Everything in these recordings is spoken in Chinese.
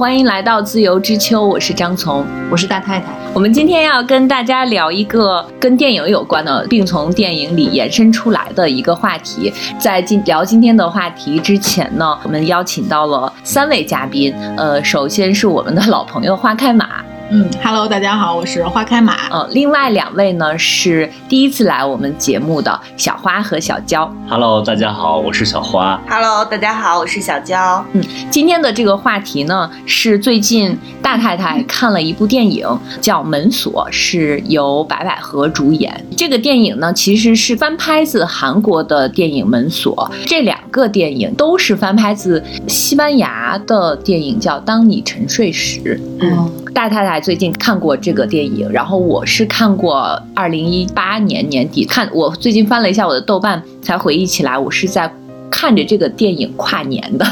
欢迎来到自由之秋，我是张从，我是大太太。我们今天要跟大家聊一个跟电影有关的，并从电影里延伸出来的一个话题。在今聊今天的话题之前呢，我们邀请到了三位嘉宾。呃，首先是我们的老朋友花开马。嗯，Hello，大家好，我是花开马。呃，另外两位呢是第一次来我们节目的小花和小娇。Hello，大家好，我是小花。Hello，大家好，我是小娇。嗯，今天的这个话题呢是最近大太太看了一部电影，叫《门锁》，是由白百合主演。这个电影呢其实是翻拍自韩国的电影《门锁》，这两个电影都是翻拍自西班牙的电影，叫《当你沉睡时》。嗯。大太太最近看过这个电影，然后我是看过二零一八年年底看。我最近翻了一下我的豆瓣，才回忆起来我是在看着这个电影跨年的。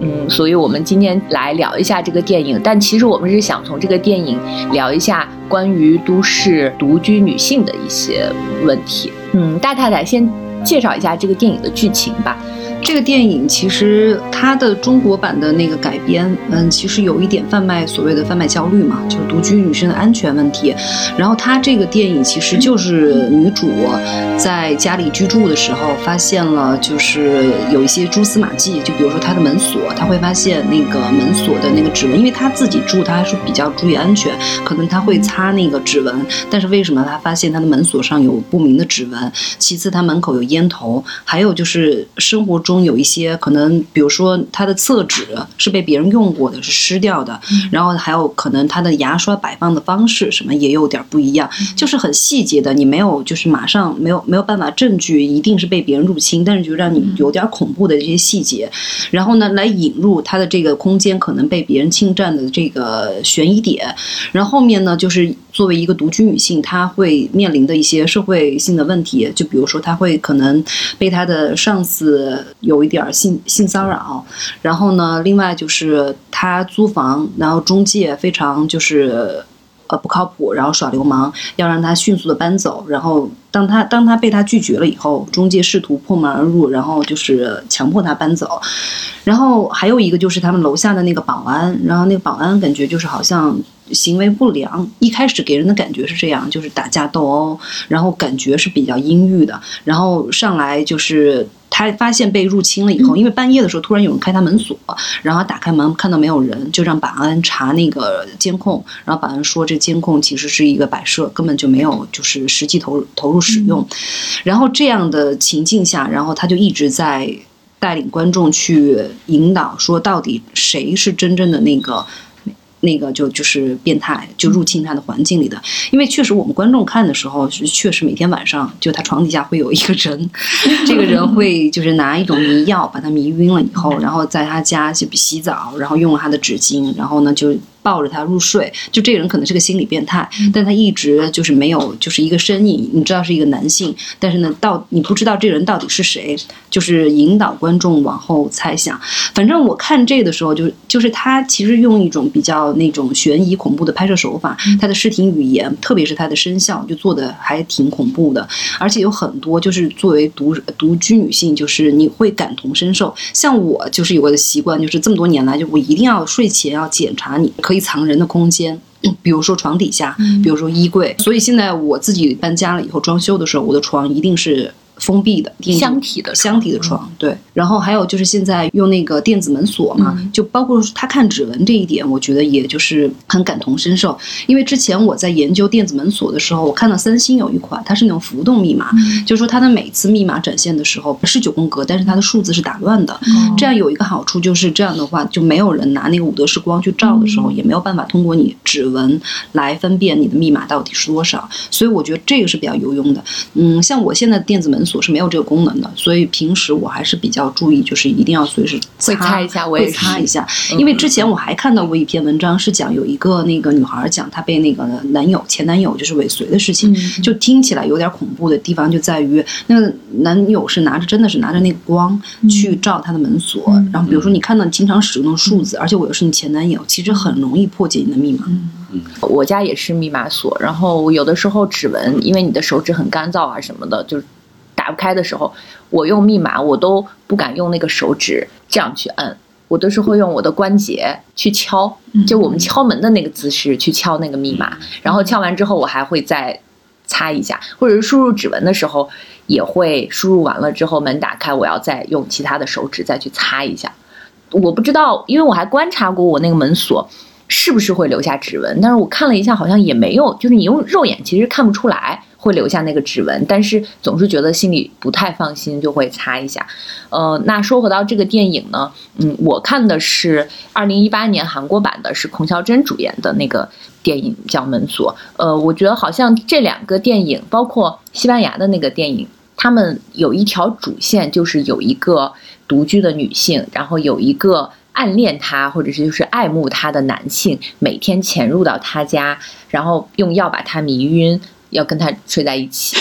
嗯，所以我们今天来聊一下这个电影。但其实我们是想从这个电影聊一下关于都市独居女性的一些问题。嗯，大太太先介绍一下这个电影的剧情吧。这个电影其实它的中国版的那个改编，嗯，其实有一点贩卖所谓的贩卖焦虑嘛，就是独居女生的安全问题。然后它这个电影其实就是女主在家里居住的时候，发现了就是有一些蛛丝马迹，就比如说她的门锁，她会发现那个门锁的那个指纹，因为她自己住，她还是比较注意安全，可能她会擦那个指纹。但是为什么她发现她的门锁上有不明的指纹？其次，她门口有烟头，还有就是生活中。中有一些可能，比如说它的厕纸是被别人用过的，是湿掉的，然后还有可能它的牙刷摆放的方式什么也有点不一样，就是很细节的，你没有就是马上没有没有办法证据一定是被别人入侵，但是就让你有点恐怖的这些细节，然后呢来引入它的这个空间可能被别人侵占的这个悬疑点，然后后面呢就是作为一个独居女性，她会面临的一些社会性的问题，就比如说她会可能被她的上司。有一点性性骚扰，然后呢，另外就是她租房，然后中介非常就是不靠谱，然后耍流氓，要让他迅速的搬走。然后当他当他被他拒绝了以后，中介试图破门而入，然后就是强迫他搬走。然后还有一个就是他们楼下的那个保安，然后那个保安感觉就是好像行为不良，一开始给人的感觉是这样，就是打架斗殴，然后感觉是比较阴郁的，然后上来就是。他发现被入侵了以后，因为半夜的时候突然有人开他门锁，然后打开门看到没有人，就让保安查那个监控，然后保安说这监控其实是一个摆设，根本就没有就是实际投投入使用。然后这样的情境下，然后他就一直在带领观众去引导，说到底谁是真正的那个。那个就就是变态，就入侵他的环境里的，因为确实我们观众看的时候，是确实每天晚上就他床底下会有一个人，这个人会就是拿一种迷药把他迷晕了以后，然后在他家洗洗澡，然后用了他的纸巾，然后呢就。抱着他入睡，就这个人可能是个心理变态，但他一直就是没有，就是一个身影，你知道是一个男性，但是呢，到你不知道这个人到底是谁，就是引导观众往后猜想。反正我看这个的时候，就是就是他其实用一种比较那种悬疑恐怖的拍摄手法，他的视听语言，特别是他的声效，就做的还挺恐怖的，而且有很多就是作为独独居女性，就是你会感同身受。像我就是有个习惯，就是这么多年来，就我一定要睡前要检查你可。藏人的空间，比如说床底下，比如说衣柜。所以现在我自己搬家了以后，装修的时候，我的床一定是。封闭的箱体的箱体的床，对。然后还有就是现在用那个电子门锁嘛，就包括他看指纹这一点，我觉得也就是很感同身受。因为之前我在研究电子门锁的时候，我看到三星有一款，它是那种浮动密码，就是说它的每次密码展现的时候是九宫格，但是它的数字是打乱的。这样有一个好处就是这样的话，就没有人拿那个伍德式光去照的时候，也没有办法通过你指纹来分辨你的密码到底是多少。所以我觉得这个是比较有用的。嗯，像我现在电子门。锁是没有这个功能的，所以平时我还是比较注意，就是一定要随时擦一下，我也擦一下。因为之前我还看到过一篇文章，是讲有一个那个女孩讲她被那个男友前男友就是尾随的事情，就听起来有点恐怖的地方就在于那个男友是拿着真的是拿着那个光去照她的门锁，然后比如说你看到你经常使用的数字，而且我又是你前男友，其实很容易破解你的密码。嗯，我家也是密码锁，然后有的时候指纹，因为你的手指很干燥啊什么的，就。打不开的时候，我用密码我都不敢用那个手指这样去摁，我我都是会用我的关节去敲，就我们敲门的那个姿势去敲那个密码，然后敲完之后我还会再擦一下，或者是输入指纹的时候也会输入完了之后门打开，我要再用其他的手指再去擦一下。我不知道，因为我还观察过我那个门锁是不是会留下指纹，但是我看了一下，好像也没有，就是你用肉眼其实看不出来会留下那个指纹，但是总是觉得心里不太放心，就会擦一下。呃，那说回到这个电影呢，嗯，我看的是二零一八年韩国版的，是孔孝真主演的那个电影叫《门锁》。呃，我觉得好像这两个电影，包括西班牙的那个电影，他们有一条主线，就是有一个独居的女性，然后有一个暗恋她或者是就是爱慕她的男性，每天潜入到她家，然后用药把她迷晕，要跟他睡在一起。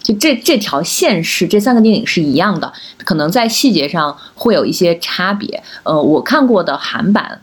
就这这条线是这三个电影是一样的，可能在细节上会有一些差别。呃，我看过的韩版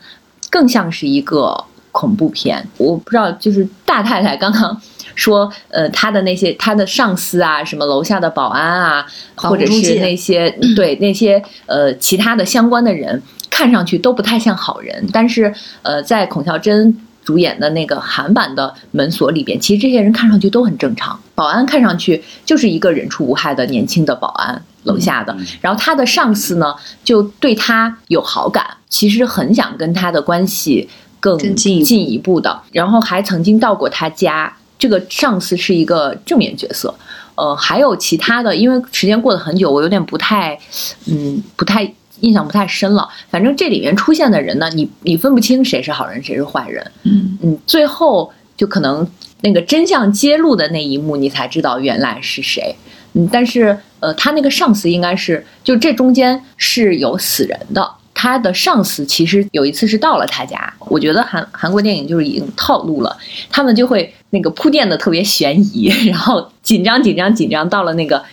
更像是一个恐怖片，我不知道，就是大太太刚刚说，呃，她的那些她的上司啊，什么楼下的保安啊，或者是那些 对那些呃其他的相关的人，看上去都不太像好人，但是呃，在孔孝真。主演的那个韩版的门锁里边，其实这些人看上去都很正常。保安看上去就是一个人畜无害的年轻的保安，楼下的。然后他的上司呢，就对他有好感，其实很想跟他的关系更进进一步的。然后还曾经到过他家。这个上司是一个正面角色。呃，还有其他的，因为时间过得很久，我有点不太，嗯，不太。印象不太深了，反正这里面出现的人呢，你你分不清谁是好人谁是坏人，嗯。嗯，最后就可能那个真相揭露的那一幕，你才知道原来是谁，嗯，但是呃，他那个上司应该是就这中间是有死人的，他的上司其实有一次是到了他家，我觉得韩韩国电影就是已经套路了，他们就会那个铺垫的特别悬疑，然后紧张紧张紧张到了那个。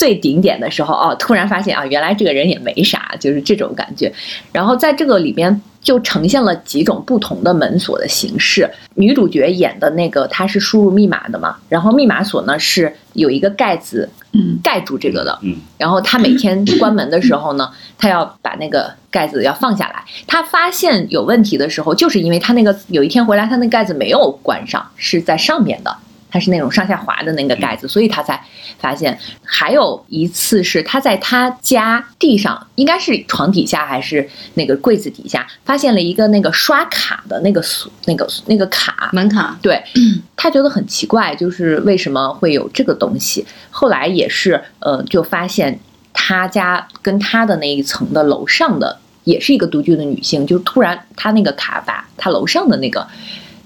最顶点的时候，哦，突然发现啊，原来这个人也没啥，就是这种感觉。然后在这个里边就呈现了几种不同的门锁的形式。女主角演的那个，她是输入密码的嘛，然后密码锁呢是有一个盖子，嗯，盖住这个的，嗯。然后她每天关门的时候呢，她要把那个盖子要放下来。她发现有问题的时候，就是因为她那个有一天回来，她那盖子没有关上，是在上面的。它是那种上下滑的那个盖子，所以他才发现。还有一次是他在他家地上，应该是床底下还是那个柜子底下，发现了一个那个刷卡的那个锁，那个那个卡门卡。对，他觉得很奇怪，就是为什么会有这个东西。后来也是，呃，就发现他家跟他的那一层的楼上的也是一个独居的女性，就突然他那个卡把他楼上的那个。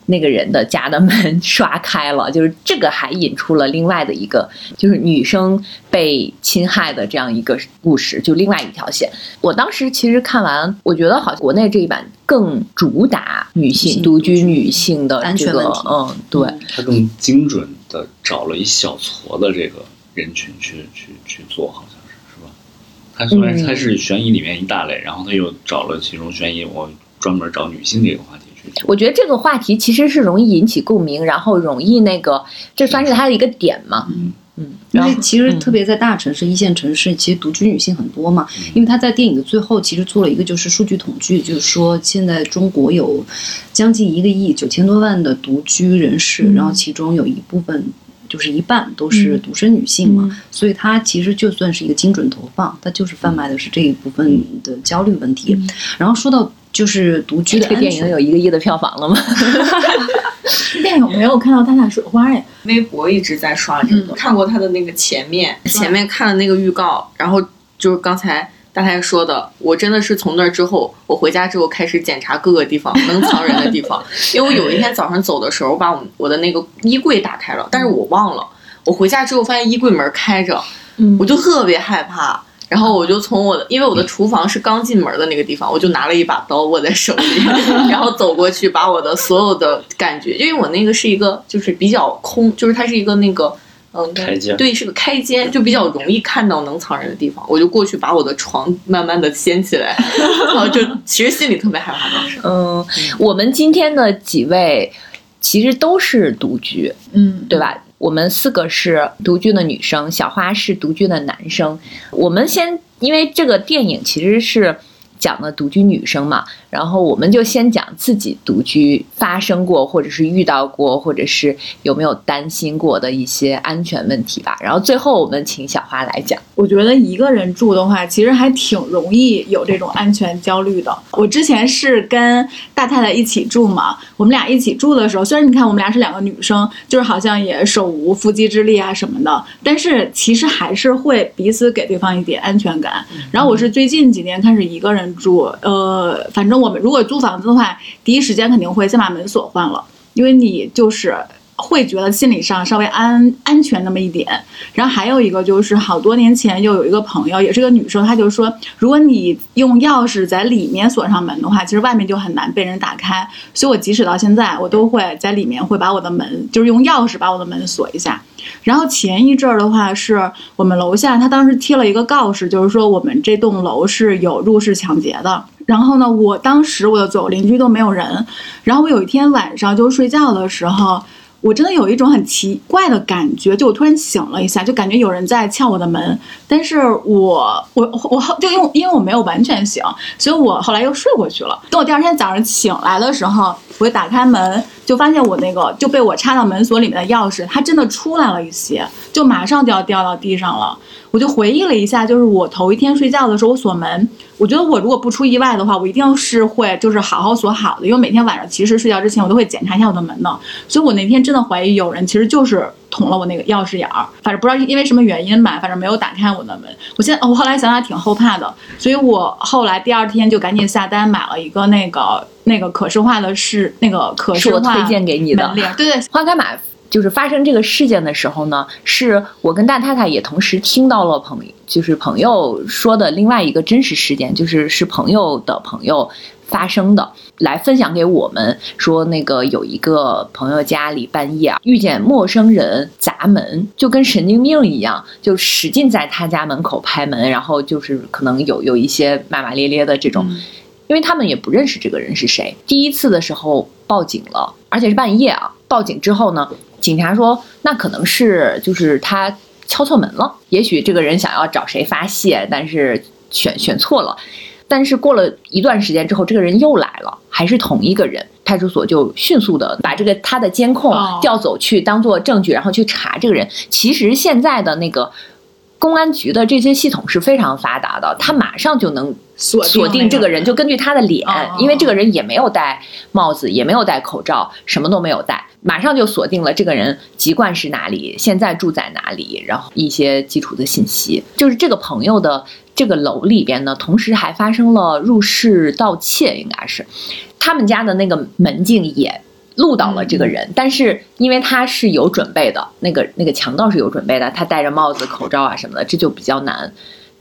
那个人的家的门刷开了，就是这个还引出了另外的一个，就是女生被侵害的这样一个故事，就另外一条线。我当时其实看完，我觉得好像国内这一版更主打女性独居女性的这个，嗯，对，它更精准的找了一小撮的这个人群去去去做，好像是是吧？它虽然它是悬疑里面一大类，然后他又找了其中悬疑，我专门找女性这个话题。我觉得这个话题其实是容易引起共鸣，然后容易那个，这算是它的一个点嘛。嗯嗯，因为其实特别在大城市、一线城市，其实独居女性很多嘛。因为他在电影的最后其实做了一个就是数据统计，就是说现在中国有将近一个亿九千多万的独居人士，然后其中有一部分就是一半都是独生女性嘛。所以它其实就算是一个精准投放，它就是贩卖的是这一部分的焦虑问题。然后说到。就是独居的电影有一个亿的票房了吗？电影没有看到他俩水花呀。微博一直在刷这个，看过他的那个前面，前面看了那个预告，然后就是刚才大太说的，我真的是从那之后，我回家之后开始检查各个地方能藏人的地方，因为我有一天早上走的时候，把我我的那个衣柜打开了，但是我忘了，我回家之后发现衣柜门开着，我就特别害怕。然后我就从我的，因为我的厨房是刚进门的那个地方，我就拿了一把刀握在手里，然后走过去，把我的所有的感觉，因为我那个是一个就是比较空，就是它是一个那个嗯开间，对，是个开间，就比较容易看到能藏人的地方，我就过去把我的床慢慢的掀起来，然后就其实心里特别害怕当时。嗯，我们今天的几位其实都是独居，嗯，对吧？我们四个是独居的女生，小花是独居的男生。我们先，因为这个电影其实是讲的独居女生嘛，然后我们就先讲自己独居发生过，或者是遇到过，或者是有没有担心过的一些安全问题吧。然后最后我们请小花来讲。我觉得一个人住的话，其实还挺容易有这种安全焦虑的。我之前是跟大太太一起住嘛，我们俩一起住的时候，虽然你看我们俩是两个女生，就是好像也手无缚鸡之力啊什么的，但是其实还是会彼此给对方一点安全感。然后我是最近几年开始一个人住，呃，反正我们如果租房子的话，第一时间肯定会先把门锁换了，因为你就是。会觉得心理上稍微安安全那么一点，然后还有一个就是好多年前就有一个朋友，也是个女生，她就说，如果你用钥匙在里面锁上门的话，其实外面就很难被人打开。所以我即使到现在，我都会在里面会把我的门，就是用钥匙把我的门锁一下。然后前一阵儿的话，是我们楼下他当时贴了一个告示，就是说我们这栋楼是有入室抢劫的。然后呢，我当时我就走，邻居都没有人。然后我有一天晚上就睡觉的时候。我真的有一种很奇怪的感觉，就我突然醒了一下，就感觉有人在撬我的门，但是我我我就因为因为我没有完全醒，所以我后来又睡过去了。等我第二天早上醒来的时候，我就打开门，就发现我那个就被我插到门锁里面的钥匙，它真的出来了一些，就马上就要掉到地上了。我就回忆了一下，就是我头一天睡觉的时候，我锁门。我觉得我如果不出意外的话，我一定是会就是好好锁好的，因为每天晚上其实睡觉之前我都会检查一下我的门的。所以我那天真的怀疑有人其实就是捅了我那个钥匙眼儿，反正不知道因为什么原因吧，反正没有打开我的门。我现在我后来想想挺后怕的，所以我后来第二天就赶紧下单买了一个那个那个可视化的是那个可视化推荐给你的门铃，对对，花开马。就是发生这个事件的时候呢，是我跟大太太也同时听到了朋友，就是朋友说的另外一个真实事件，就是是朋友的朋友发生的，来分享给我们说，那个有一个朋友家里半夜啊遇见陌生人砸门，就跟神经病一样，就使劲在他家门口拍门，然后就是可能有有一些骂骂咧咧的这种，因为他们也不认识这个人是谁。第一次的时候报警了，而且是半夜啊，报警之后呢。警察说：“那可能是就是他敲错门了，也许这个人想要找谁发泄，但是选选错了。但是过了一段时间之后，这个人又来了，还是同一个人。派出所就迅速的把这个他的监控调走去当做证据，然后去查这个人。其实现在的那个公安局的这些系统是非常发达的，他马上就能锁锁定这个人，人，就根据他的脸，因为这个人也没有戴帽子，也没有戴口罩，什么都没有戴。”马上就锁定了这个人籍贯是哪里，现在住在哪里，然后一些基础的信息。就是这个朋友的这个楼里边呢，同时还发生了入室盗窃，应该是他们家的那个门禁也录到了这个人，但是因为他是有准备的，那个那个强盗是有准备的，他戴着帽子、口罩啊什么的，这就比较难。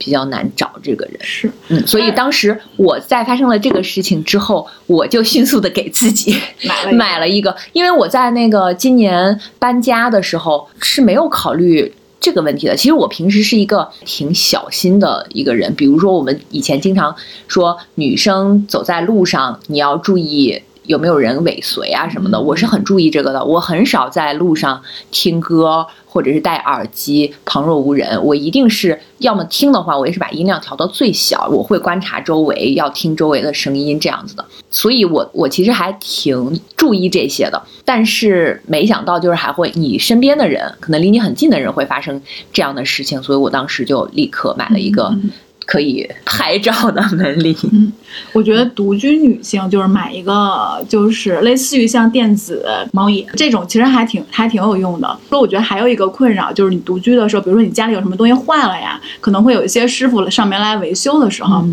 比较难找这个人，是，嗯，所以当时我在发生了这个事情之后，我就迅速的给自己买了买了一个，因为我在那个今年搬家的时候是没有考虑这个问题的。其实我平时是一个挺小心的一个人，比如说我们以前经常说女生走在路上你要注意。有没有人尾随啊什么的？我是很注意这个的。我很少在路上听歌，或者是戴耳机，旁若无人。我一定是要么听的话，我也是把音量调到最小。我会观察周围，要听周围的声音这样子的。所以，我我其实还挺注意这些的。但是没想到，就是还会你身边的人，可能离你很近的人会发生这样的事情。所以我当时就立刻买了一个。可以拍照的门铃。嗯，我觉得独居女性就是买一个，就是类似于像电子猫眼这种，其实还挺还挺有用的。说我觉得还有一个困扰就是你独居的时候，比如说你家里有什么东西坏了呀，可能会有一些师傅上门来维修的时候。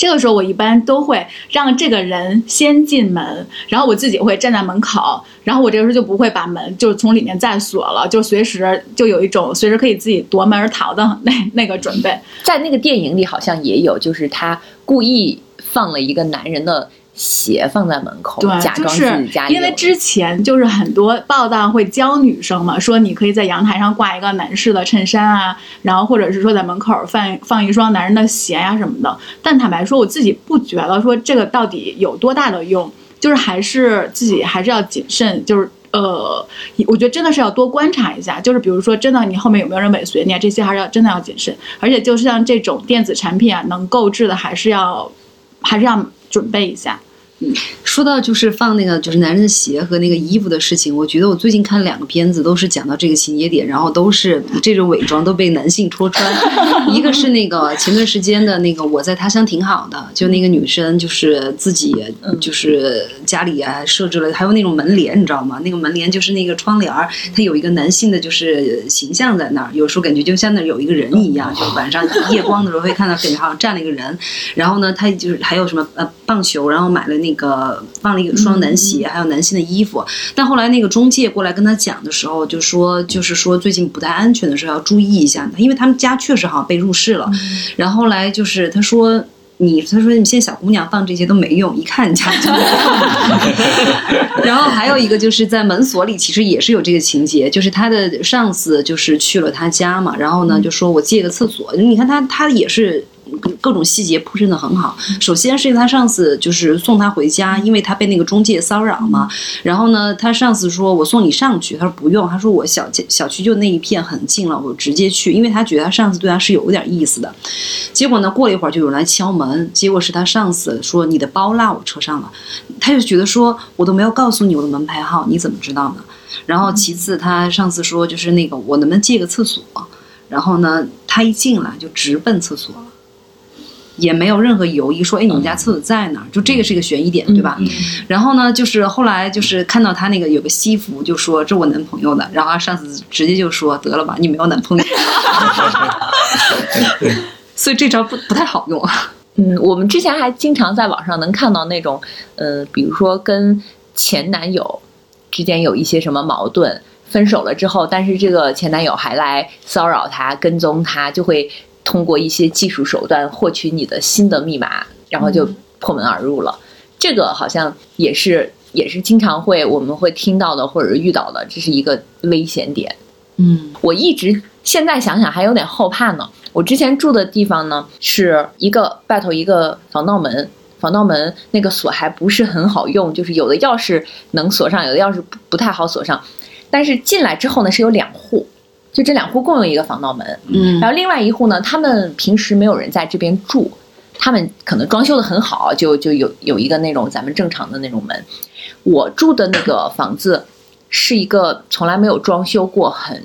这个时候，我一般都会让这个人先进门，然后我自己会站在门口，然后我这个时候就不会把门就是从里面再锁了，就随时就有一种随时可以自己夺门而逃的那那个准备。在那个电影里好像也有，就是他故意放了一个男人的。鞋放在门口，假装自己家里。因为之前就是很多报道会教女生嘛，说你可以在阳台上挂一个男士的衬衫啊，然后或者是说在门口放放一双男人的鞋呀什么的。但坦白说，我自己不觉得说这个到底有多大的用，就是还是自己还是要谨慎，就是呃，我觉得真的是要多观察一下，就是比如说真的你后面有没有人尾随你啊，这些还是要真的要谨慎。而且就是像这种电子产品啊，能购置的还是要。还是要准备一下。说到就是放那个就是男人的鞋和那个衣服的事情，我觉得我最近看两个片子都是讲到这个情节点，然后都是这种伪装都被男性戳穿。一个是那个前段时间的那个我在他乡挺好的，就那个女生就是自己就是家里啊设置了，还有那种门帘，你知道吗？那个门帘就是那个窗帘儿，它有一个男性的就是形象在那儿，有时候感觉就像那有一个人一样，就晚上 夜光的时候会看到感觉好像站了一个人。然后呢，他就是还有什么呃棒球，然后买了那个放了一双男鞋，还有男性的衣服。但后来那个中介过来跟他讲的时候，就说就是说最近不太安全的时候要注意一下，因为他们家确实好像被入室了。然后后来就是他说。你他说你现在小姑娘放这些都没用，一看人家就。然后还有一个就是在门锁里，其实也是有这个情节，就是他的上司就是去了他家嘛，然后呢就说我借个厕所，你看他他也是。各种细节铺陈的很好。首先是他上司就是送他回家，因为他被那个中介骚扰嘛。然后呢，他上司说：“我送你上去。”他说：“不用。”他说：“我小小区就那一片很近了，我直接去。”因为他觉得他上司对他是有点意思的。结果呢，过了一会儿就有人来敲门，结果是他上司说：“你的包落我车上了。”他就觉得说：“我都没有告诉你我的门牌号，你怎么知道呢？”然后其次，他上次说：“就是那个我能不能借个厕所？”然后呢，他一进来就直奔厕所了。也没有任何犹豫，说哎，你们家厕所在哪儿？就这个是一个悬疑点，对吧？然后呢，就是后来就是看到他那个有个西服，就说这我男朋友的，然后上司直接就说得了吧，你没有男朋友，所以这招不不太好用。嗯，我们之前还经常在网上能看到那种，呃，比如说跟前男友之间有一些什么矛盾，分手了之后，但是这个前男友还来骚扰她、跟踪她，就会。通过一些技术手段获取你的新的密码，然后就破门而入了。这个好像也是也是经常会我们会听到的或者是遇到的，这是一个危险点。嗯，我一直现在想想还有点后怕呢。我之前住的地方呢是一个外头一个防盗门，防盗门那个锁还不是很好用，就是有的钥匙能锁上，有的钥匙不不太好锁上。但是进来之后呢是有两户。就这两户共用一个防盗门，嗯，然后另外一户呢，他们平时没有人在这边住，他们可能装修的很好，就就有有一个那种咱们正常的那种门。我住的那个房子是一个从来没有装修过、很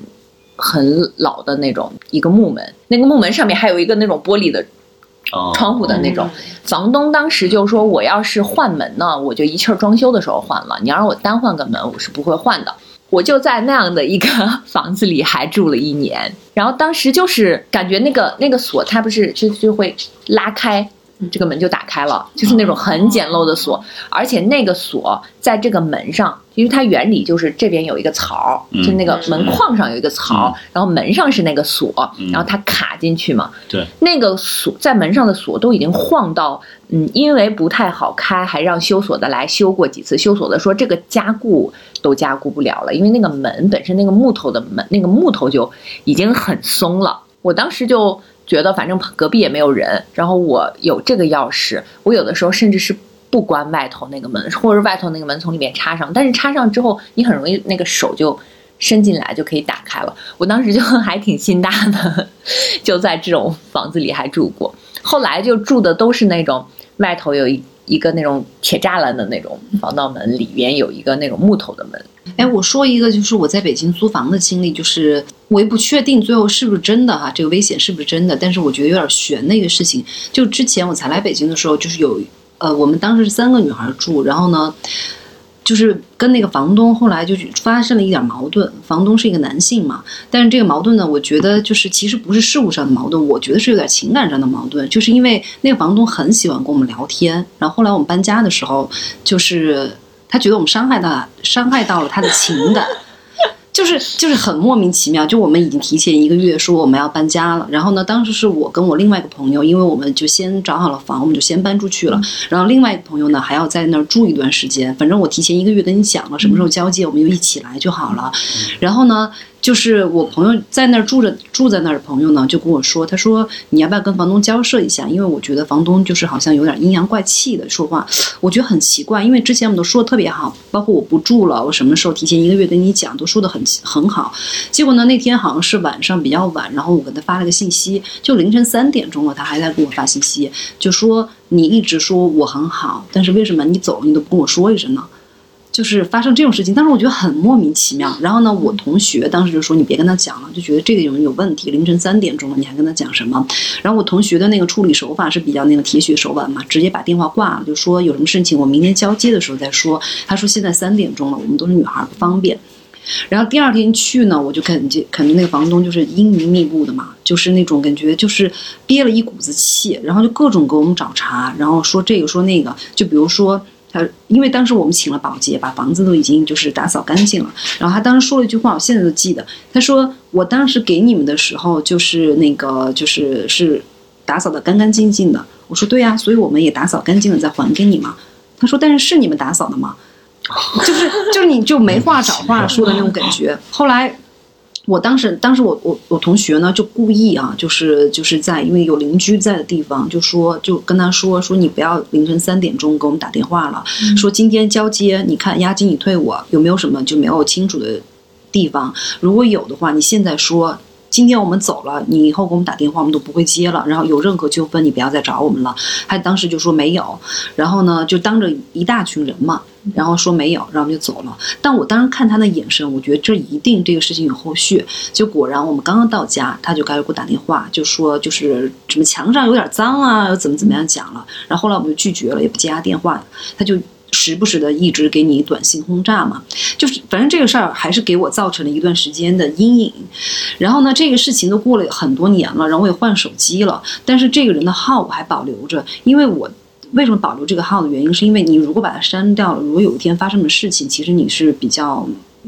很老的那种一个木门，那个木门上面还有一个那种玻璃的窗户的那种。房东当时就说，我要是换门呢，我就一气儿装修的时候换了，你要让我单换个门，我是不会换的。我就在那样的一个 房子里还住了一年，然后当时就是感觉那个那个锁它不是就就会拉开。这个门就打开了，就是那种很简陋的锁，而且那个锁在这个门上，因为它原理就是这边有一个槽，就那个门框上有一个槽，然后门上是那个锁，然后它卡进去嘛。对，那个锁在门上的锁都已经晃到，嗯，因为不太好开，还让修锁的来修过几次，修锁的说这个加固都加固不了了，因为那个门本身那个木头的门，那个木头就已经很松了。我当时就。觉得反正隔壁也没有人，然后我有这个钥匙，我有的时候甚至是不关外头那个门，或者外头那个门从里面插上，但是插上之后，你很容易那个手就伸进来就可以打开了。我当时就 还挺心大的，就在这种房子里还住过，后来就住的都是那种外头有一一个那种铁栅栏的那种防盗门，里面有一个那种木头的门。哎，我说一个，就是我在北京租房的经历，就是我也不确定最后是不是真的哈，这个危险是不是真的，但是我觉得有点悬的一个事情。就之前我才来北京的时候，就是有，呃，我们当时是三个女孩住，然后呢，就是跟那个房东后来就发生了一点矛盾。房东是一个男性嘛，但是这个矛盾呢，我觉得就是其实不是事务上的矛盾，我觉得是有点情感上的矛盾，就是因为那个房东很喜欢跟我们聊天，然后后来我们搬家的时候，就是。他觉得我们伤害到伤害到了他的情感，就是就是很莫名其妙。就我们已经提前一个月说我们要搬家了，然后呢，当时是我跟我另外一个朋友，因为我们就先找好了房，我们就先搬出去了。然后另外一个朋友呢还要在那儿住一段时间。反正我提前一个月跟你讲了什么时候交接，我们就一起来就好了。然后呢。就是我朋友在那儿住着住在那儿的朋友呢，就跟我说，他说你要不要跟房东交涉一下？因为我觉得房东就是好像有点阴阳怪气的说话，我觉得很奇怪。因为之前我们都说的特别好，包括我不住了，我什么时候提前一个月跟你讲，都说的很很好。结果呢，那天好像是晚上比较晚，然后我给他发了个信息，就凌晨三点钟了，他还在给我发信息，就说你一直说我很好，但是为什么你走你都不跟我说一声呢？就是发生这种事情，当时我觉得很莫名其妙。然后呢，我同学当时就说：“你别跟他讲了，就觉得这个人有问题。凌晨三点钟了，你还跟他讲什么？”然后我同学的那个处理手法是比较那个铁血手腕嘛，直接把电话挂了，就说有什么事情我明天交接的时候再说。他说现在三点钟了，我们都是女孩不方便。然后第二天去呢，我就感觉肯定那个房东就是阴云密布的嘛，就是那种感觉就是憋了一股子气，然后就各种给我们找茬，然后说这个说那个，就比如说。他因为当时我们请了保洁，把房子都已经就是打扫干净了。然后他当时说了一句话，我现在都记得。他说：“我当时给你们的时候，就是那个就是是打扫的干干净净的。”我说：“对呀，所以我们也打扫干净了再还给你嘛。”他说：“但是是你们打扫的吗？就是就是你就没话找话说的那种感觉。”后来。我当时，当时我我我同学呢就故意啊，就是就是在因为有邻居在的地方，就说就跟他说说你不要凌晨三点钟给我们打电话了，说今天交接，你看押金你退我有没有什么就没有清楚的地方，如果有的话，你现在说。今天我们走了，你以后给我们打电话，我们都不会接了。然后有任何纠纷，你不要再找我们了。他当时就说没有，然后呢，就当着一大群人嘛，然后说没有，然后我们就走了。但我当时看他的眼神，我觉得这一定这个事情有后续。就果然，我们刚刚到家，他就开始给我打电话，就说就是什么墙上有点脏啊，又怎么怎么样讲了。然后后来我们就拒绝了，也不接他电话，他就。时不时的一直给你短信轰炸嘛，就是反正这个事儿还是给我造成了一段时间的阴影。然后呢，这个事情都过了很多年了，然后我也换手机了，但是这个人的号我还保留着，因为我为什么保留这个号的原因，是因为你如果把它删掉了，如果有一天发生的事情，其实你是比较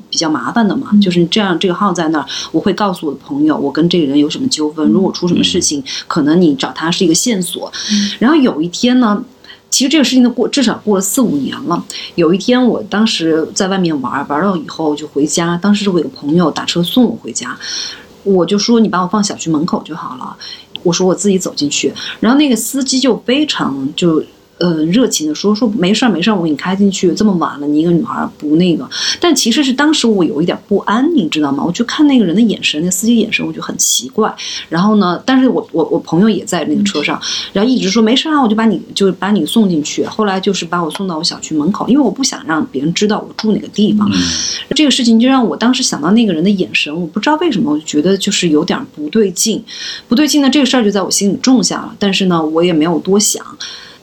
比较麻烦的嘛。就是这样，这个号在那儿，我会告诉我的朋友，我跟这个人有什么纠纷，如果出什么事情，可能你找他是一个线索。然后有一天呢。其实这个事情都过至少过了四五年了。有一天，我当时在外面玩，玩到以后就回家。当时是我有个朋友打车送我回家，我就说你把我放小区门口就好了。我说我自己走进去，然后那个司机就非常就。呃，热情的说说没事儿没事儿，我给你开进去。这么晚了，你一个女孩不那个。但其实是当时我有一点不安，你知道吗？我就看那个人的眼神，那司机眼神，我就很奇怪。然后呢，但是我我我朋友也在那个车上，然后一直说没事啊，我就把你就把你送进去。后来就是把我送到我小区门口，因为我不想让别人知道我住哪个地方。这个事情就让我当时想到那个人的眼神，我不知道为什么，我就觉得就是有点不对劲，不对劲呢，这个事儿就在我心里种下了。但是呢，我也没有多想。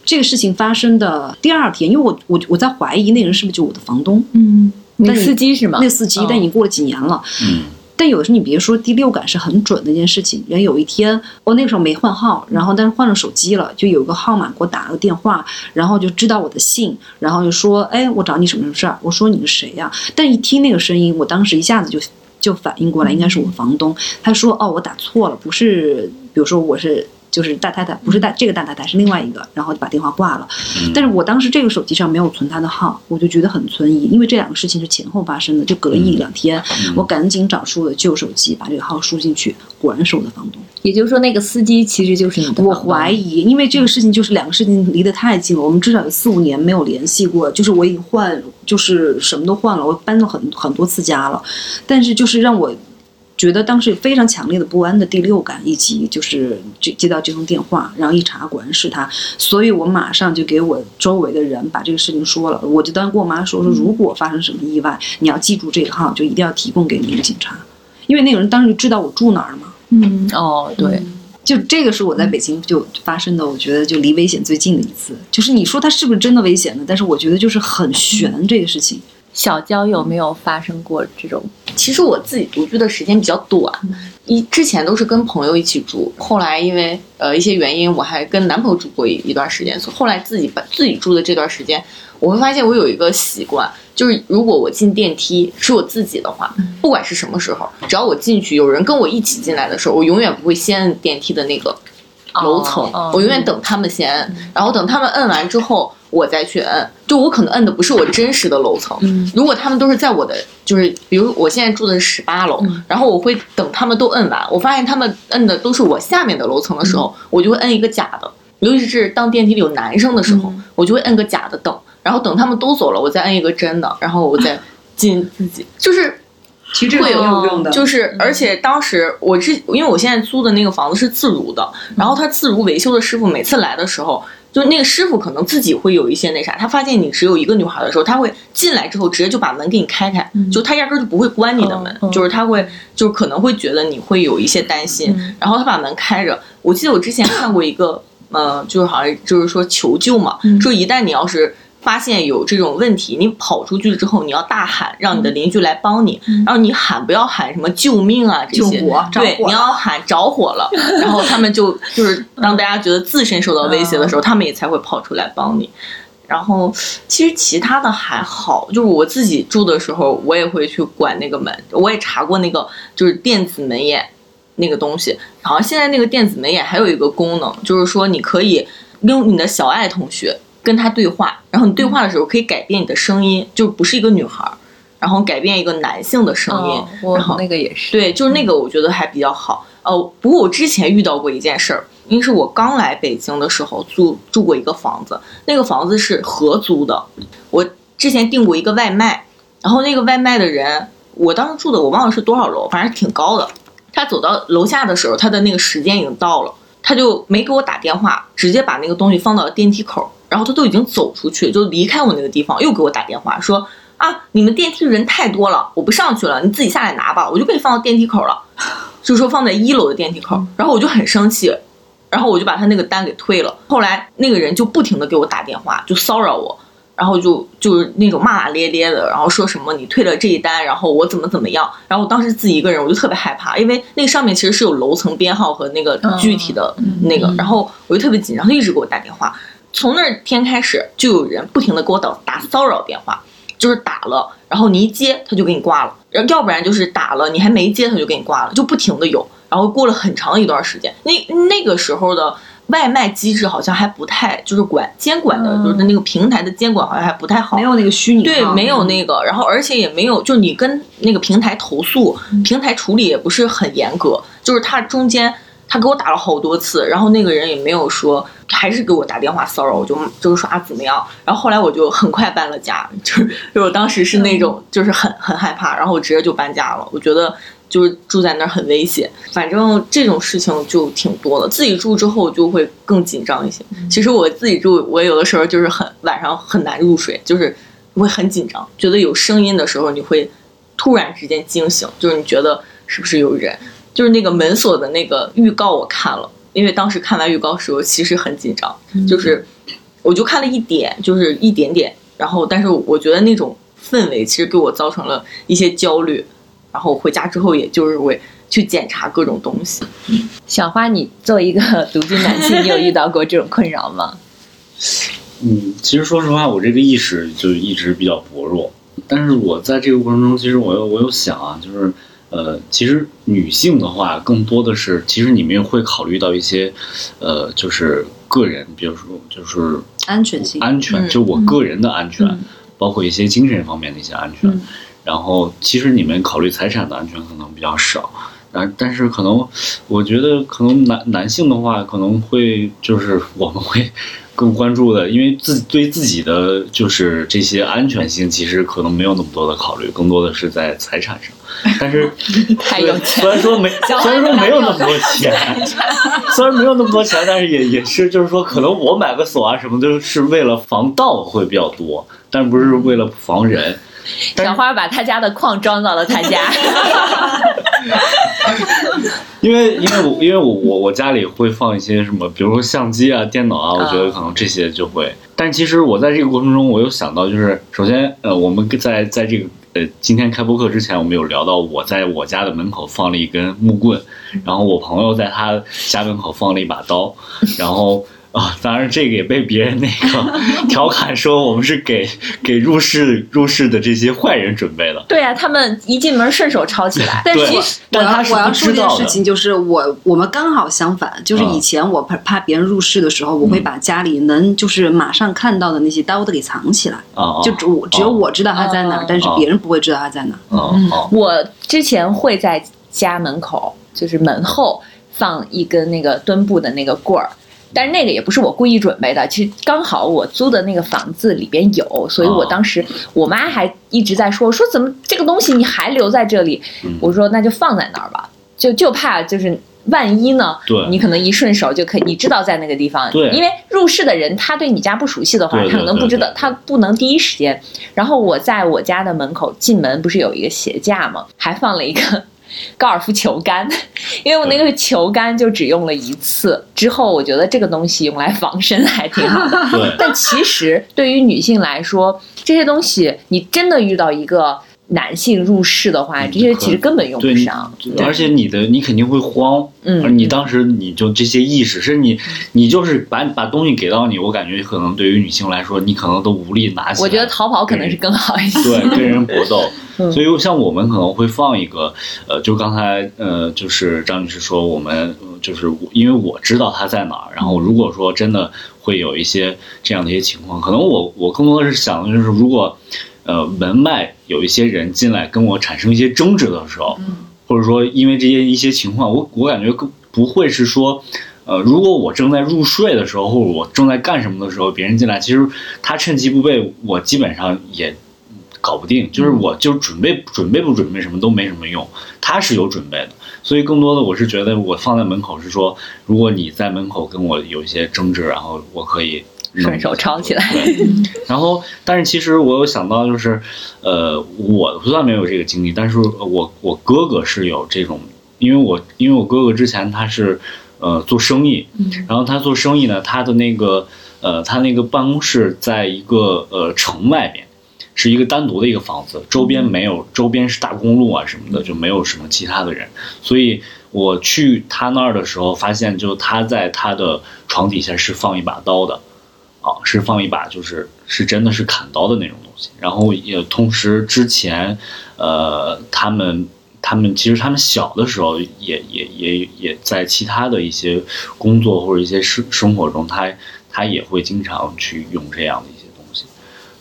这个事情发生的第二天，因为我我我在怀疑那个人是不是就我的房东，嗯，那司机是吗？那司机，但已经过了几年了，嗯，但有的时候你别说第六感是很准的一件事情。人有一天，我那个时候没换号，然后但是换了手机了，就有个号码给我打了个电话，然后就知道我的姓，然后就说，哎，我找你什么什么事儿？我说你是谁呀？但一听那个声音，我当时一下子就就反应过来，应该是我房东。他说，哦，我打错了，不是，比如说我是。就是大太太，不是大这个大太太，是另外一个，然后就把电话挂了。但是我当时这个手机上没有存他的号，我就觉得很存疑，因为这两个事情是前后发生的，就隔了一两天，我赶紧找出了旧手机，把这个号输进去，果然是我的房东。也就是说，那个司机其实就是你的。我怀疑，因为这个事情就是两个事情离得太近了，我们至少有四五年没有联系过。就是我已经换，就是什么都换了，我搬了很很多次家了，但是就是让我。觉得当时非常强烈的不安的第六感，以及就是接接到这通电话，然后一查果然是他，所以我马上就给我周围的人把这个事情说了。我就当时跟我妈说说，如果发生什么意外，你要记住这个号，就一定要提供给你们警察，因为那个人当时就知道我住哪儿了嘛。嗯，哦，对，就这个是我在北京就发生的，我觉得就离危险最近的一次。就是你说他是不是真的危险呢？但是我觉得就是很悬这个事情。小娇有没有发生过这种？其实我自己独居的时间比较短，一之前都是跟朋友一起住，后来因为呃一些原因，我还跟男朋友住过一一段时间，所以后来自己把自己住的这段时间，我会发现我有一个习惯，就是如果我进电梯是我自己的话，不管是什么时候，只要我进去有人跟我一起进来的时候，我永远不会先摁电梯的那个楼层，我永远等他们先摁，然后等他们摁完之后。我再去摁，就我可能摁的不是我真实的楼层。嗯如果他们都是在我的，就是比如我现在住的是十八楼，嗯然后我会等他们都摁完，我发现他们摁的都是我下面的楼层的时候，我就会摁一个假的。尤其是当电梯里有男生的时候，嗯我就会摁个假的等，然后等他们都走了，我再摁一个真的，然后我再 进自己，就是其实这个会有挺有用的，就是，而且当时我之，因为我现在租的那个房子是自如的，然后他自如维修的师傅每次来的时候，就那个师傅可能自己会有一些那啥，他发现你只有一个女孩的时候，他会进来之后直接就把门给你开开，就他压根儿就不会关你的门，嗯嗯就是他会，就是可能会觉得你会有一些担心，嗯然后他把门开着。我记得我之前看过一个，呃，就是好像就是说求救嘛，嗯说一旦你要是。发现有这种问题，你跑出去之后，你要大喊，让你的邻居来帮你。然后你喊不要喊什么救命啊这些，救火着对，你要喊着火了，然后他们就就是当大家觉得自身受到威胁的时候，他们也才会跑出来帮你。然后其实其他的还好，就是我自己住的时候，我也会去管那个门，我也查过那个就是电子门眼那个东西。好像现在那个电子门眼还有一个功能，就是说你可以用你的小爱同学跟他对话，然后你对话的时候可以改变你的声音，就不是一个女孩儿，然后改变一个男性的声音，哦，然后那个也是，对，就是那个我觉得还比较好。呃，不过我之前遇到过一件事儿，因为是我刚来北京的时候住住过一个房子，那个房子是合租的。我之前订过一个外卖，然后那个外卖的人，我当时住的我忘了是多少楼，反正挺高的。他走到楼下的时候，他的那个时间已经到了，他就没给我打电话，直接把那个东西放到了电梯口，然后他都已经走出去，就离开我那个地方，又给我打电话说啊，你们电梯人太多了，我不上去了，你自己下来拿吧，我就给你放到电梯口了。就说放在一楼的电梯口，然后我就很生气，然后我就把他那个单给退了。后来那个人就不停的给我打电话，就骚扰我，然后就就是那种骂骂咧咧的，然后说什么你退了这一单，然后我怎么怎么样。然后我当时自己一个人，我就特别害怕，因为那个上面其实是有楼层编号和那个具体的那个，然后我就特别紧张，他一直给我打电话。从那天开始，就有人不停的给我打打骚扰电话，就是打了，然后你一接他就给你挂了，然后要不然就是打了你还没接他就给你挂了，就不停的有。然后过了很长一段时间，那那个时候的外卖机制好像还不太就是管监管的，嗯就是那个平台的监管好像还不太好没。有那个虚拟对，没有那个，然后而且也没有，就你跟那个平台投诉，平台处理也不是很严格，就是它中间他给我打了好多次，然后那个人也没有说，还是给我打电话骚扰，我就就是说啊怎么样，然后后来我就很快搬了家，就是就我当时是那种就是很很害怕，然后我直接就搬家了，我觉得。就是住在那儿很危险，反正这种事情就挺多的。自己住之后就会更紧张一些。其实我自己住，我有的时候就是很晚上很难入睡，就是会很紧张，觉得有声音的时候你会突然之间惊醒，就是你觉得是不是有人？就是那个门锁的那个预告我看了，因为当时看完预告的时候其实很紧张，就是我就看了一点，就是一点点，然后但是我觉得那种氛围其实给我造成了一些焦虑，然后回家之后也就是会去检查各种东西。小花，你作为一个独居男性，你有遇到过这种困扰吗？嗯，其实说实话，我这个意识就一直比较薄弱。但是我在这个过程中，其实我有我有想啊，就是呃，其实女性的话，更多的是，其实你们会考虑到一些，呃，就是个人，比如说就是安全性。安全，嗯就我个人的安全，嗯包括一些精神方面的一些安全。嗯然后，其实你们考虑财产的安全可能比较少，但但是可能我觉得可能男男性的话，可能会就是我们会更关注的，因为自对自己的就是这些安全性，其实可能没有那么多的考虑，更多的是在财产上。但是 太有钱虽然说没，虽然说没有那么多钱，虽然没有那么多钱，但是也也是就是说，可能我买个锁啊什么，都是为了防盗会比较多，但不是为了防人。小花把他家的矿装到了他家，因为因为我因为我我我家里会放一些什么，比如说相机啊、电脑啊，我觉得可能这些就会。但其实我在这个过程中，我有想到，就是首先呃，我们在在这个呃今天开播课之前，我们有聊到我在我家的门口放了一根木棍，然后我朋友在他家门口放了一把刀，然后。啊，当然这个也被别人那个 调侃说我们是给给入室入室的这些坏人准备的。对啊，他们一进门顺手抄起来。但对其实我要我要说一件。事情，就是我我们刚好相反，就是嗯以前我怕怕别人入室的时候，我会把家里能就是马上看到的那些刀都给藏起来，啊啊，就只我只有我知道它在哪儿哦，但是别人不会知道它在哪儿。我之前会在家门口，就是门后放一根那个墩布的那个棍儿。但是那个也不是我故意准备的，其实刚好我租的那个房子里边有，所以我哦当时我妈还一直在说说怎么这个东西你还留在这里，嗯我说那就放在那儿吧，就就怕就是万一呢，对你可能一顺手就可以，你知道在那个地方，对因为入室的人他对你家不熟悉的话，他可能不知道他不能第一时间。然后我在我家的门口进门不是有一个鞋架吗？还放了一个高尔夫球杆，因为我那个球杆就只用了一次，之后我觉得这个东西用来防身还挺好的。但其实对于女性来说，这些东西你真的遇到一个男性入室的话，嗯这些其实根本用不上。而且你的你肯定会慌，嗯而你当时你就这些意识，是你你就是把把东西给到你，我感觉可能对于女性来说，你可能都无力拿起来。我觉得逃跑可能是更好一些。对，跟人搏 斗。嗯所以像我们可能会放一个，呃，就刚才呃，就是张女士说，我们呃就是因为我知道他在哪儿，然后如果说真的会有一些这样的一些情况，可能我我更多的是想的就是，如果呃门外有一些人进来跟我产生一些争执的时候，或者说因为这些一些情况，我我感觉更不会是说。呃，如果我正在入睡的时候，或者我正在干什么的时候，别人进来，其实他趁其不备，我基本上也搞不定，就是我就准备准备不准备什么都没什么用，他是有准备的，所以更多的我是觉得我放在门口是说，如果你在门口跟我有一些争执，然后我可以弄顺手抄起来对，然后但是其实我有想到就是，呃，我不算没有这个经历，但是我我哥哥是有这种，因为我因为我哥哥之前他是呃做生意，然后他做生意呢，他的那个呃他那个办公室在一个呃城外边。是一个单独的一个房子，周边没有，周边是大公路啊什么的，就没有什么其他的人。所以我去他那儿的时候，发现就他在他的床底下是放一把刀的，啊，是放一把就是是真的是砍刀的那种东西。然后也同时之前，呃，他们他们其实他们小的时候也也也也在其他的一些工作或者一些生生活中，他他也会经常去用这样的一些东西。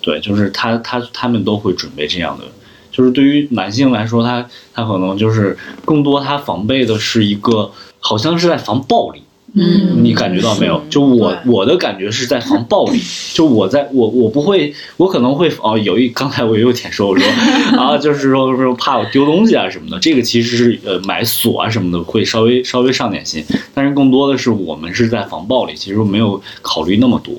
对，就是他他他们都会准备这样的。就是对于男性来说，他他可能就是更多他防备的是一个，好像是在防暴力。嗯。你感觉到没有？就我我的感觉是在防暴力，就我在我我不会，我可能会哦，有一刚才我也有点说我说 啊，就是说说怕我丢东西啊什么的，这个其实是呃买锁啊什么的会稍微稍微上点心，但是更多的是我们是在防暴力，其实没有考虑那么多。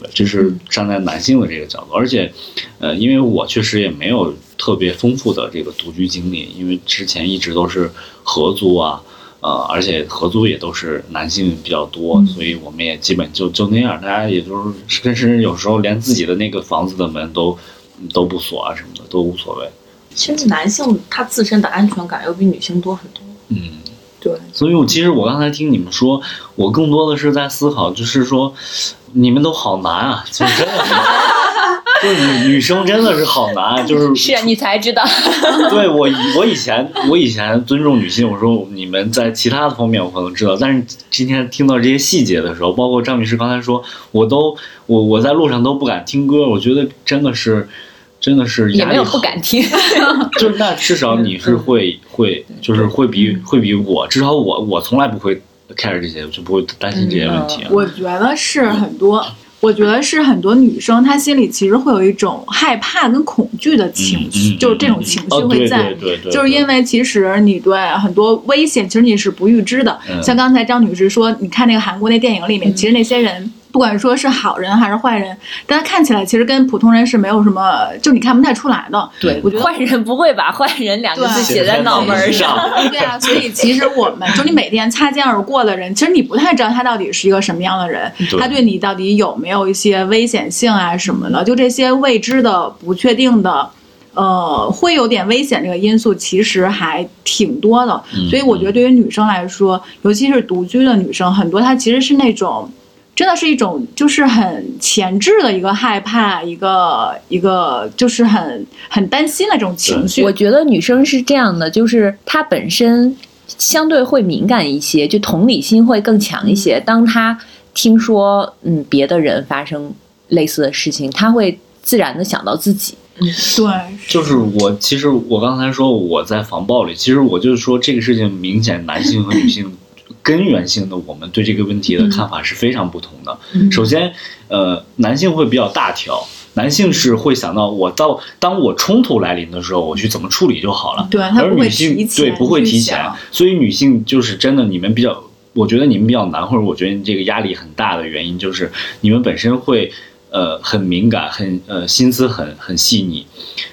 对，这是站在男性的这个角度，而且，呃，因为我确实也没有特别丰富的这个独居经历，因为之前一直都是合租啊，呃，而且合租也都是男性比较多，所以我们也基本就就那样，大家也就是甚至有时候连自己的那个房子的门都都不锁啊什么的都无所谓。其实男性他自身的安全感要比女性多很多。嗯，对，所以我其实我刚才听你们说，我更多的是在思考，就是说你们都好难啊，就真的是。就是女女生真的是好难，啊 就是是啊，你才知道。对我以我以前我以前尊重女性，我说你们在其他的方面我可能知道，但是今天听到这些细节的时候，包括张女士刚才说，我都我我在路上都不敢听歌，我觉得真的是真的是也没有压力好不敢听，就是那至少你是会会就是会比会比我，至少我我从来不会 care 这些，就不会担心这些问题啊。我觉得是很多，我觉得是很多女生她心里其实会有一种害怕跟恐惧的情绪，嗯嗯就是这种情绪会在。对对对，就是因为其实你对很多危险，其实你是不预知的。嗯像刚才张女士说，你看那个韩国那电影里面，其实那些人不管说是好人还是坏人，但他看起来其实跟普通人是没有什么，就你看不太出来的。对我觉得坏人不会把坏人两个字写在脑门儿上。对啊，所以其实我们就你每天擦肩而过的人，其实你不太知道他到底是一个什么样的人，对他对你到底有没有一些危险性啊什么的，就这些未知的、不确定的。呃，会有点危险这个因素其实还挺多的，嗯所以我觉得对于女生来说，尤其是独居的女生，很多她其实是那种真的是一种就是很前置的一个害怕，一个一个就是很很担心的这种情绪。我觉得女生是这样的，就是她本身相对会敏感一些，就同理心会更强一些。当她听说嗯别的人发生类似的事情，她会自然的想到自己。对，就是我，其实我刚才说我在防暴力，其实我就是说这个事情明显男性和女性根源性的我们对这个问题的看法是非常不同的。首先，呃，男性会比较大条，男性是会想到我到当我冲突来临的时候，我去怎么处理就好了。对而女性对不会提前，所以女性就是真的，你们比较，我觉得你们比较难，或者我觉得这个压力很大的原因就是你们本身会呃很敏感，很呃心思很很细腻。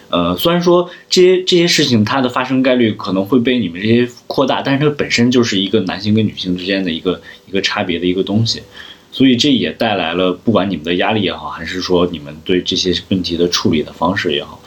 呃，虽然说这些这些事情它的发生概率可能会被你们这些扩大，但是它本身就是一个男性跟女性之间的一个一个差别的一个东西，所以这也带来了不管你们的压力也好，还是说你们对这些问题的处理的方式也好，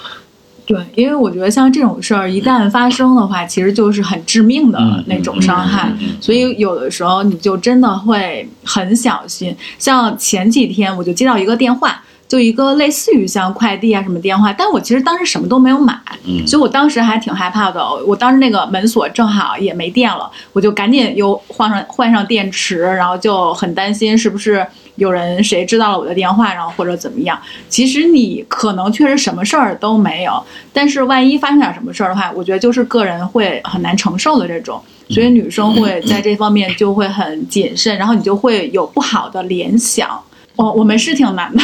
对，因为我觉得像这种事儿一旦发生的话，其实就是很致命的嗯那种伤害。嗯嗯嗯所以有的时候你就真的会很小心。像前几天我就接到一个电话，就一个类似于像快递啊什么电话，但我其实当时什么都没有买，嗯所以我当时还挺害怕的。我当时那个门锁正好也没电了，我就赶紧又换上换上电池，然后就很担心是不是有人谁知道了我的电话，然后或者怎么样。其实你可能确实什么事儿都没有，但是万一发生点什么事儿的话，我觉得就是个人会很难承受的这种。所以女生会在这方面就会很谨慎，然后你就会有不好的联想。我我们是挺难的，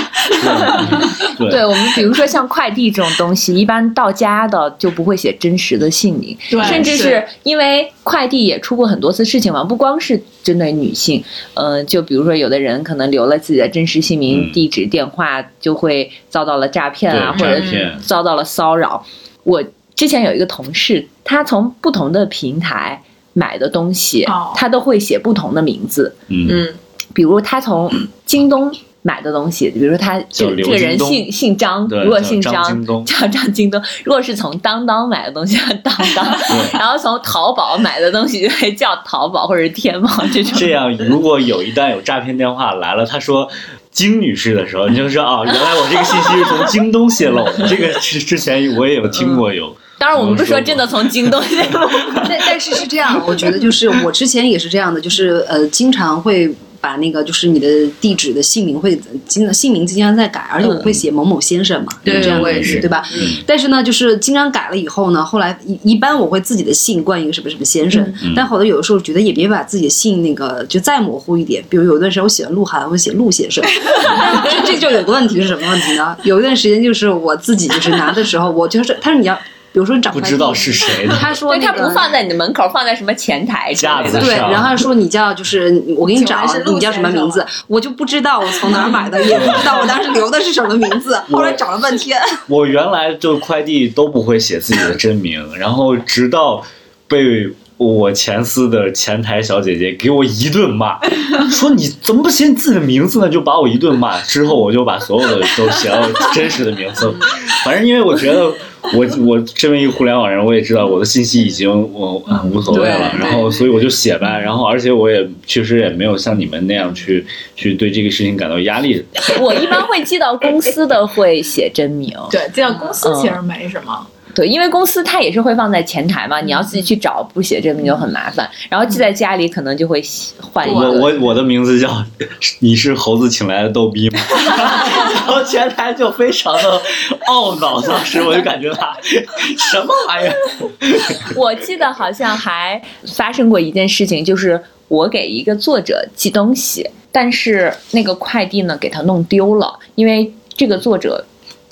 对对。我们，比如说像快递这种东西，一般到家的就不会写真实的姓名，对甚至是因为快递也出过很多次事情嘛，不光是针对女性，呃，就比如说有的人可能留了自己的真实姓名、嗯地址、电话，就会遭到了诈骗啊，对或者遭到了骚扰。我之前有一个同事，他从不同的平台买的东西，哦。他都会写不同的名字，嗯。嗯，比如他从京东买的东西，比如说他这个这个人姓姓张，对如果姓张京东。叫张京东；如果是从当当买的东西叫 当当，对。然后从淘宝买的东西就会叫淘宝或者是天猫这种。这样，如果有一旦有诈骗电话来了，他说金女士的时候，你就说啊，原来我这个信息是从京东泄露的。这个之之前我也有听过有，当然，我们不是说真的从京东泄露，但但是是这样，我觉得就是我之前也是这样的，就是呃，经常会把那个就是你的地址的姓名会经姓名经常在改，而且我会写某某先生嘛，对有这样我也是的对吧？但是呢，就是经常改了以后呢，后来一一般我会自己的姓冠一个什么什么先生，但好多有的时候觉得也别把自己的姓那个就再模糊一点，比如有一段时间我喜欢鹿晗，我会写鹿先生，这这就有个问题是什么问题呢？有一段时间就是我自己就是拿的时候，我就是他说你要，比如说你找不知道是谁的。他说对，他那个不放在你的门口，放在什么前台。架子上对，然后说你叫就是我给你找你叫什么名字，我就不知道我从哪儿买的，也不知道我当时留的是什么名字，后来找了半天。我原来就快递都不会写自己的真名，然后直到被我前司的前台小姐姐给我一顿骂，说你怎么不写你自己的名字呢？就把我一顿骂。之后我就把所有的都写到真实的名字。反正因为我觉得我我身为一个互联网人，我也知道我的信息已经我、啊无所谓了，然后所以我就写呗。然后而且我也确实也没有像你们那样去去对这个事情感到压力。我一般会寄到公司的，会写真名。对，寄到公司其实没什么。对，因为公司它也是会放在前台嘛，你要自己去找，不写真名就很麻烦。然后寄在家里，可能就会换一我个。我我的名字叫你是猴子请来的逗逼吗？然后前台就非常的懊恼，当时我就感觉他什么玩意儿？我记得好像还发生过一件事情，就是我给一个作者寄东西，但是那个快递呢给他弄丢了，因为这个作者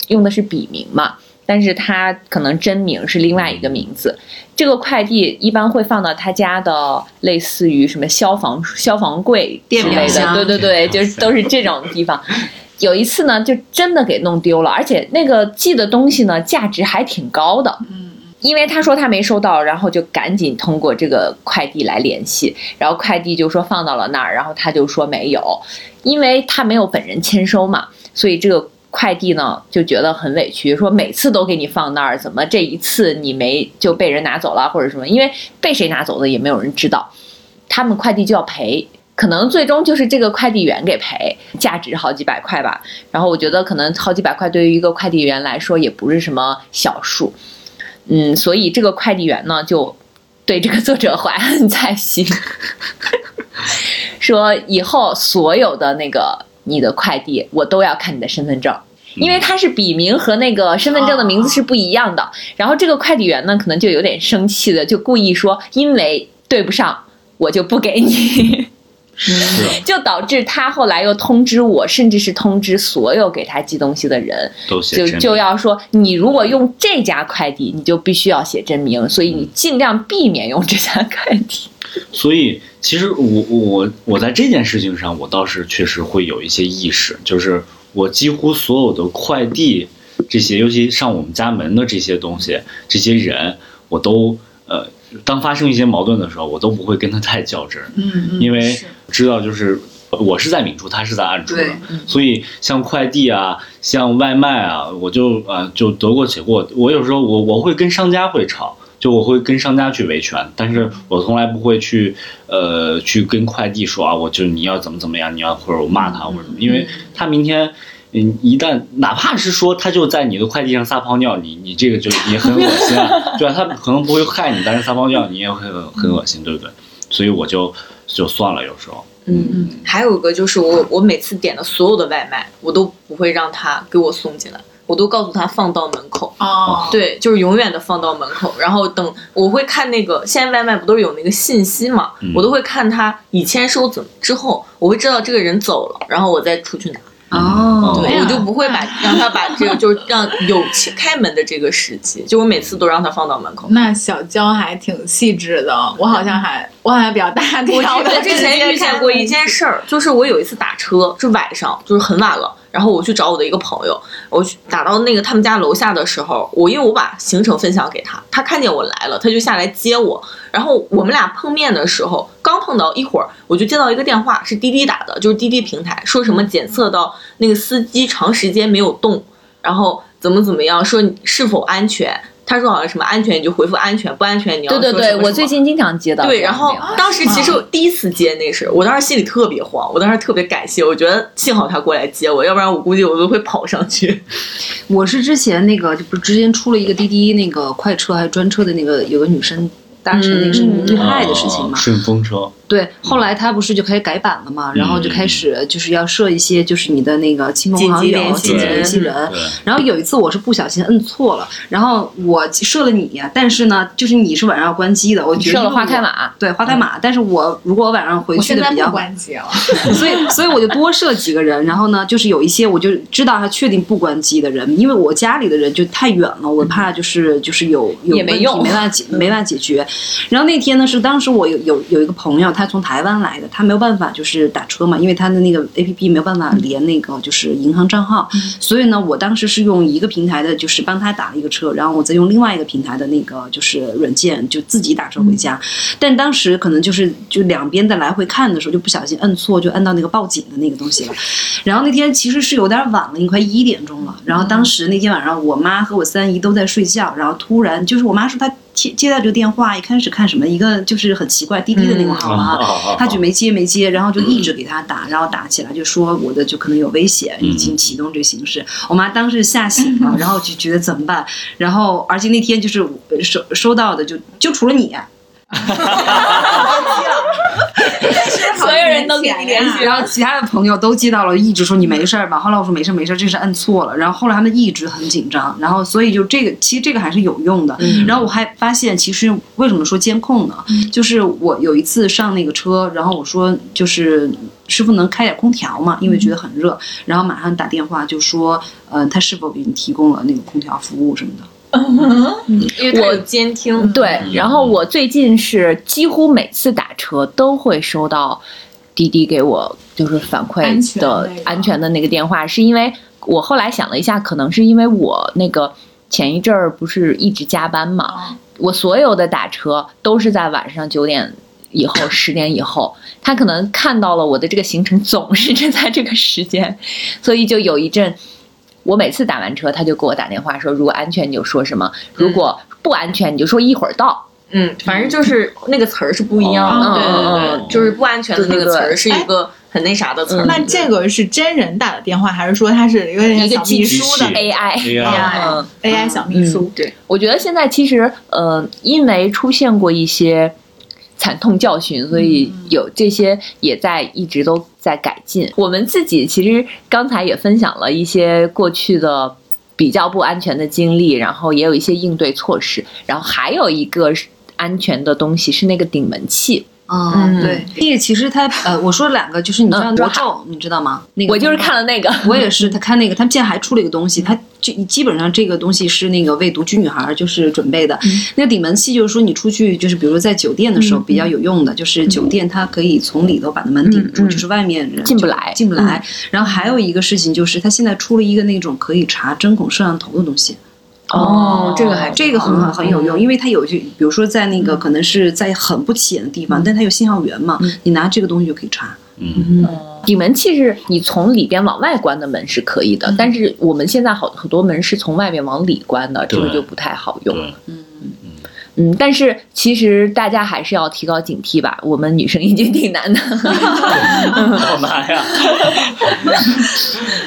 用的是笔名嘛。但是他可能真名是另外一个名字，这个快递一般会放到他家的类似于什么消防消防柜之类的，对对对，就是都是这种地方。有一次呢，就真的给弄丢了，而且那个寄的东西呢，价值还挺高的。嗯，因为他说他没收到，然后就赶紧通过这个快递来联系，然后快递就说放到了那儿，然后他就说没有，因为他没有本人签收嘛，所以这个快递呢就觉得很委屈，说每次都给你放那儿，怎么这一次你没就被人拿走了或者什么？因为被谁拿走的也没有人知道，他们快递就要赔。可能最终就是这个快递员给赔，价值好几百块吧。然后我觉得可能好几百块对于一个快递员来说也不是什么小数，嗯，所以这个快递员呢就对这个作者怀恨在心，说以后所有的那个你的快递我都要看你的身份证。因为它是笔名和那个身份证的名字是不一样的，然后这个快递员呢，可能就有点生气的，就故意说，因为对不上，我就不给你。是。啊 就导致他后来又通知我，甚至是通知所有给他寄东西的人，都写就就要说，你如果用这家快递，你就必须要写真名，所以你尽量避免用这家快递。所以，其实我我我在这件事情上，我倒是确实会有一些意识，就是我几乎所有的快递这些，尤其上我们家门的这些东西，这些人，我都呃，当发生一些矛盾的时候，我都不会跟他太较真儿，嗯嗯，因为是知道就是我是在明处，他是在暗处的，所以像快递啊，像外卖啊，我就啊就得过且过。我有时候我我会跟商家会吵，就我会跟商家去维权，但是我从来不会去呃去跟快递说啊，我就你要怎么怎么样，你要或者我骂他或者什么，因为他明天。嗯，一旦哪怕是说他就在你的快递上撒泡尿，你你这个就也很恶心啊，对吧？他可能不会害你，但是撒泡尿你也会很很恶心，对不对？所以我就就算了，有时候。嗯嗯，还有一个就是我我每次点的所有的外卖，我都不会让他给我送进来，我都告诉他放到门口。哦，对，就是永远的放到门口，然后等我会看那个，现在外卖不都是有那个信息嘛，嗯我都会看他已签收怎么之后，我会知道这个人走了，然后我再出去拿。哦对，我就不会把让他把这个就是 让有开门的这个时机，就我每次都让他放到门口。那小娇还挺细致的，我好像还我好像比较大我条的。我之前遇见过一件事儿，就是我有一次打车，是晚上，就是很晚了，然后我去找我的一个朋友，我去打到那个他们家楼下的时候，我因为我把行程分享给他，他看见我来了，他就下来接我，然后我们俩碰面的时候，刚碰到一会儿，我就接到一个电话，是滴滴打的，就是滴滴平台，说什么检测到那个司机长时间没有动，然后怎么怎么样，说是否安全。他说好像什么安全你就回复安全，不安全你要对对对，说什么什么。我最近经常接到对，然后当时其实我第一次接那是，我当时心里特别慌，我当时特别感谢，我觉得幸好他过来接我，要不然我估计我都会跑上去。我是之前那个，就不是之前出了一个滴滴那个快车还是专车的那个，有个女生搭乘那个是遇害的事情嘛。哦顺风车，对，后来他不是就开始改版了嘛，然后就开始就是要设一些就是你的那个亲朋好友、紧急联系人然后有一次我是不小心摁错了，然后我设了你，但是呢，就是你是晚上要关机的，我觉得设了花开马。对花开马，但是我如果我晚上回去的比较关机了，所以所以我就多设几个人，然后呢，就是有一些我就知道他确定不关机的人，因为我家里的人就太远了，我怕就是就是有有问题也没用。没办法解没办法解决。然后那天呢是当时我有有有一个朋友，他从台湾来的，他没有办法就是打车嘛，因为他的那个 A P P 没有办法连那个就是银行账号，所以呢，我当时是用一个平台的，就是帮他打了一个车，然后我再用另外一个平台的那个就是软件就自己打车回家。但当时可能就是就两边的来回看的时候，就不小心摁错，就摁到那个报警的那个东西了。然后那天其实是有点晚了，已经快一点钟了。然后当时那天晚上，我妈和我三姨都在睡觉，然后突然就是我妈说她接接到这个电话，一开始看什么一个就是很奇怪滴滴的那个号码。他就没接没接，然后就一直给他打，然后打起来就说我的就可能有危险，已经启动这个形式。我妈当时吓醒了，然后就觉得怎么办？然后而且那天就是呃收收到的就就除了你，所有人都给你联系然后其他的朋友都接到了，一直说你没事儿吧？后来我说没事儿没事儿，这是摁错了。然后后来他们一直很紧张，然后所以就这个其实这个还是有用的。然后我还发现，其实为什么说监控呢？就是我有一次上那个车，然后我说就是师傅能开点空调吗？因为觉得很热，然后马上打电话就说，呃，他是否给你提供了那个空调服务什么的？因为我监听，对，然后我最近是几乎每次打车都会收到滴滴给我就是反馈安全的安全的那个电话，是因为我后来想了一下，可能是因为我那个前一阵儿不是一直加班嘛，哦。我所有的打车都是在晚上九点以后、十点以后，他可能看到了我的这个行程总是是在这个时间，所以就有一阵，我每次打完车，他就给我打电话说，如果安全你就说什么，如果不安全你就说一会儿到。嗯，反正就是那个词儿是不一样的，哦对对哦对，就是不安全的那个词儿是一个很那啥的词儿。那这个是真人打的电话，还是说他是有点像一个小秘书的？AI。AI 嗯，AI 小秘书？对，我觉得现在其实，呃，因为出现过一些惨痛教训，所以有这些也在一直都在改进。我们自己其实刚才也分享了一些过去的比较不安全的经历，然后也有一些应对措施，然后还有一个是安全的东西是那个顶门器。嗯，嗯对，那个其实他呃，我说两个，就是你知道嗯魔咒，你知道吗？那个我就是看了那个，我也是，他看那个，他们现在还出了一个东西，他就基本上这个东西是那个为独居女孩儿就是准备的。那个顶门器就是说你出去，就是比如说在酒店的时候比较有用的，就是酒店它可以从里头把那门顶住，就是外面人进不来进不来。然后还有一个事情就是，他现在出了一个那种可以查针孔摄像头的东西。哦，这个还这个很好很有用，因为它有些比如说在那个可能是在很不起眼的地方，但它有信号源嘛，你拿这个东西就可以查。嗯，顶门器是你从里边往外关的门是可以的，但是我们现在好很多门是从外面往里关的，这个就不太好用。对，嗯，但是其实大家还是要提高警惕吧。我们女生已经挺难的。好难呀。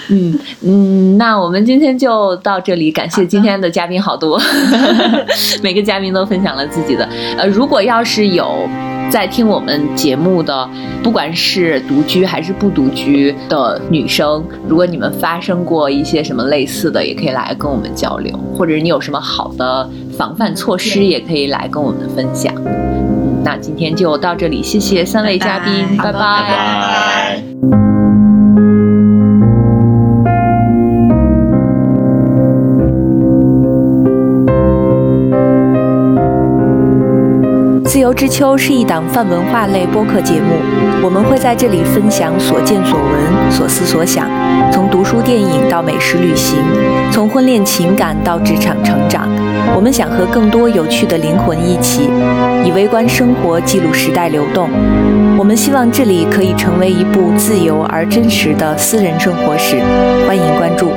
嗯嗯，那我们今天就到这里，感谢今天的嘉宾好多，每个嘉宾都分享了自己的。呃，如果要是有在听我们节目的，不管是独居还是不独居的女生，如果你们发生过一些什么类似的，也可以来跟我们交流，或者你有什么好的防范措施，也可以来跟我们分享。嗯，那今天就到这里，谢谢三位嘉宾，拜拜拜拜。自之秋是一档泛文化类播客节目，我们会在这里分享所见所闻、所思所想，从读书电影到美食旅行，从婚恋情感到职场成长。我们想和更多有趣的灵魂一起，以微观生活记录时代流动。我们希望这里可以成为一部自由而真实的私人生活史，欢迎关注。